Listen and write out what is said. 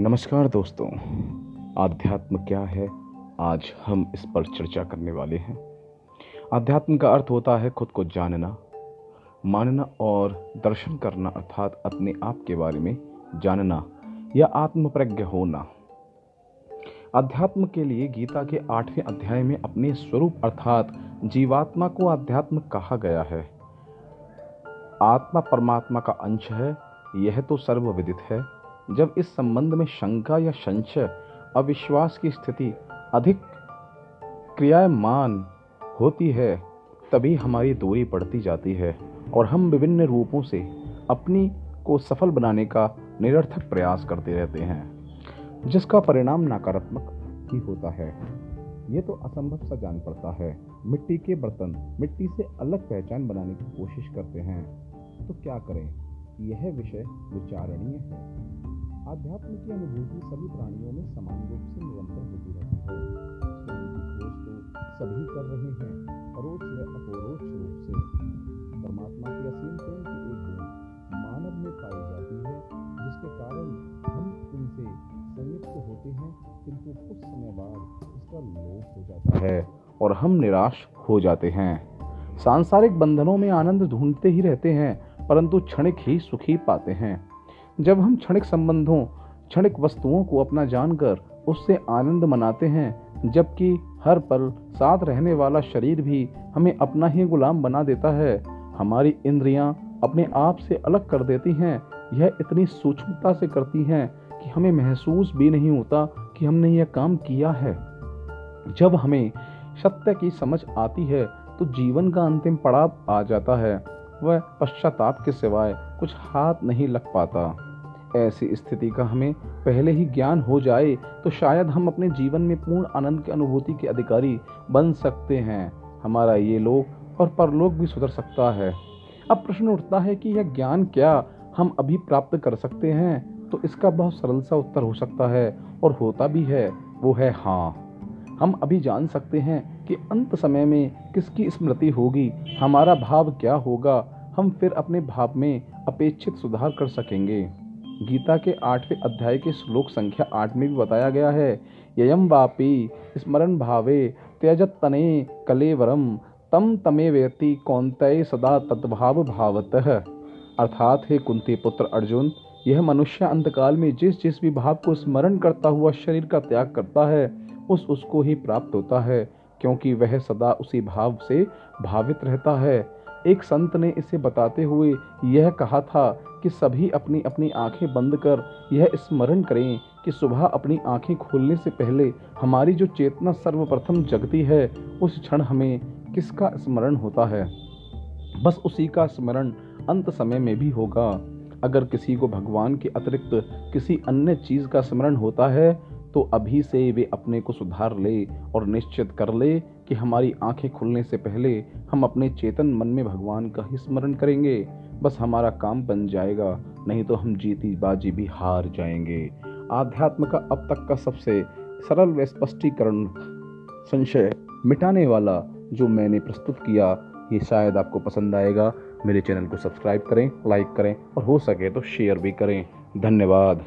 नमस्कार दोस्तों। आध्यात्म क्या है? आज हम इस पर चर्चा करने वाले हैं। आध्यात्म का अर्थ होता है खुद को जानना। मानना और दर्शन करना अर्थात अपने आप के बारे में जानना या आत्मप्रज्ञ होना। अध्यात्म के लिए गीता के आठवें अध्याय में अपने स्वरूप अर्थात जीवात्मा को अध्यात्म कहा गया है। आत्मा परमात्मा का अंश है, यह तो सर्वविदित है। जब इस संबंध में शंका या संशय, अविश्वास की स्थिति अधिक क्रियामान होती है, तभी हमारी दूरी बढ़ती जाती है और हम विभिन्न रूपों से अपनी को सफल बनाने का निरर्थक प्रयास करते रहते हैं, जिसका परिणाम नकारात्मक ही होता है। ये तो असंभव सा जान पड़ता है। मिट्टी के बर्तन मिट्टी से अलग पहचान बनाने की कोशिश करते हैं तो क्या करें? यह विषय विचारणीय है। आध्यात्म की अनुभूति सभी प्राणियों में समान रूप से निरंतर होती रहती है। खोज तो सभी कर रहे हैं, परोक्ष व अपरोक्ष रूप से। परमात्मा की असीम प्रेम की एक गुण मानव में पाई जाती है, जिसके कारण हम उनसे संयुक्त होते हैं, किंतु कुछ समय बाद इसका लोप हो जाता है और हम निराश हो जाते हैं। सांसारिक बंधनों में आनंद ढूंढते ही रहते हैं, परंतु क्षणिक ही सुखी पाते हैं। जब हम क्षणिक संबंधों, क्षणिक वस्तुओं को अपना जानकर उससे आनंद मनाते हैं, जबकि हर पल साथ रहने वाला शरीर भी हमें अपना ही गुलाम बना देता है। हमारी इंद्रियाँ अपने आप से अलग कर देती हैं। यह इतनी सूक्ष्मता से करती हैं कि हमें महसूस भी नहीं होता कि हमने यह काम किया है। जब हमें सत्य की समझ आती है तो जीवन का अंतिम पड़ाव आ जाता है। वह पश्चाताप के सिवाय कुछ हाथ नहीं लग पाता। ऐसी स्थिति का हमें पहले ही ज्ञान हो जाए तो शायद हम अपने जीवन में पूर्ण आनंद की अनुभूति के अधिकारी बन सकते हैं। हमारा ये लोक और परलोक भी सुधर सकता है। अब प्रश्न उठता है कि यह ज्ञान क्या हम अभी प्राप्त कर सकते हैं? तो इसका बहुत सरल सा उत्तर हो सकता है, और होता भी है, वो है हाँ। हम अभी जान सकते हैं कि अंत समय में किसकी स्मृति होगी, हमारा भाव क्या होगा, हम फिर अपने भाव में अपेक्षित सुधार कर सकेंगे। गीता के आठवें अध्याय के श्लोक संख्या आठ में भी बताया गया है ययम वापी स्मरण भावे त्यजत तने कलेवरम तम तमे व्यति कौनतय सदा तद्भाव भावत। अर्थात, हे कुंती पुत्र अर्जुन, यह मनुष्य अंतकाल में जिस जिस भी भाव को स्मरण करता हुआ शरीर का त्याग करता है, उस उसको ही प्राप्त होता है, क्योंकि वह सदा उसी भाव से भावित रहता है। एक संत ने इसे बताते हुए यह कहा था कि सभी अपनी अपनी आँखें बंद कर यह स्मरण करें कि सुबह अपनी आँखें खोलने से पहले हमारी जो चेतना सर्वप्रथम जगती है, उस क्षण हमें किसका स्मरण होता है? बस उसी का स्मरण अंत समय में भी होगा। अगर किसी को भगवान के अतिरिक्त किसी अन्य चीज़ का स्मरण होता है तो अभी से वे अपने को सुधार ले और निश्चित कर ले कि हमारी आँखें खुलने से पहले हम अपने चेतन मन में भगवान का ही स्मरण करेंगे। बस हमारा काम बन जाएगा, नहीं तो हम जीती बाजी भी हार जाएँगे। आध्यात्म का अब तक का सबसे सरल व स्पष्टीकरण संशय मिटाने वाला जो मैंने प्रस्तुत किया, ये शायद आपको पसंद आएगा। मेरे चैनल को सब्सक्राइब करें, लाइक करें और हो सके तो शेयर भी करें। धन्यवाद।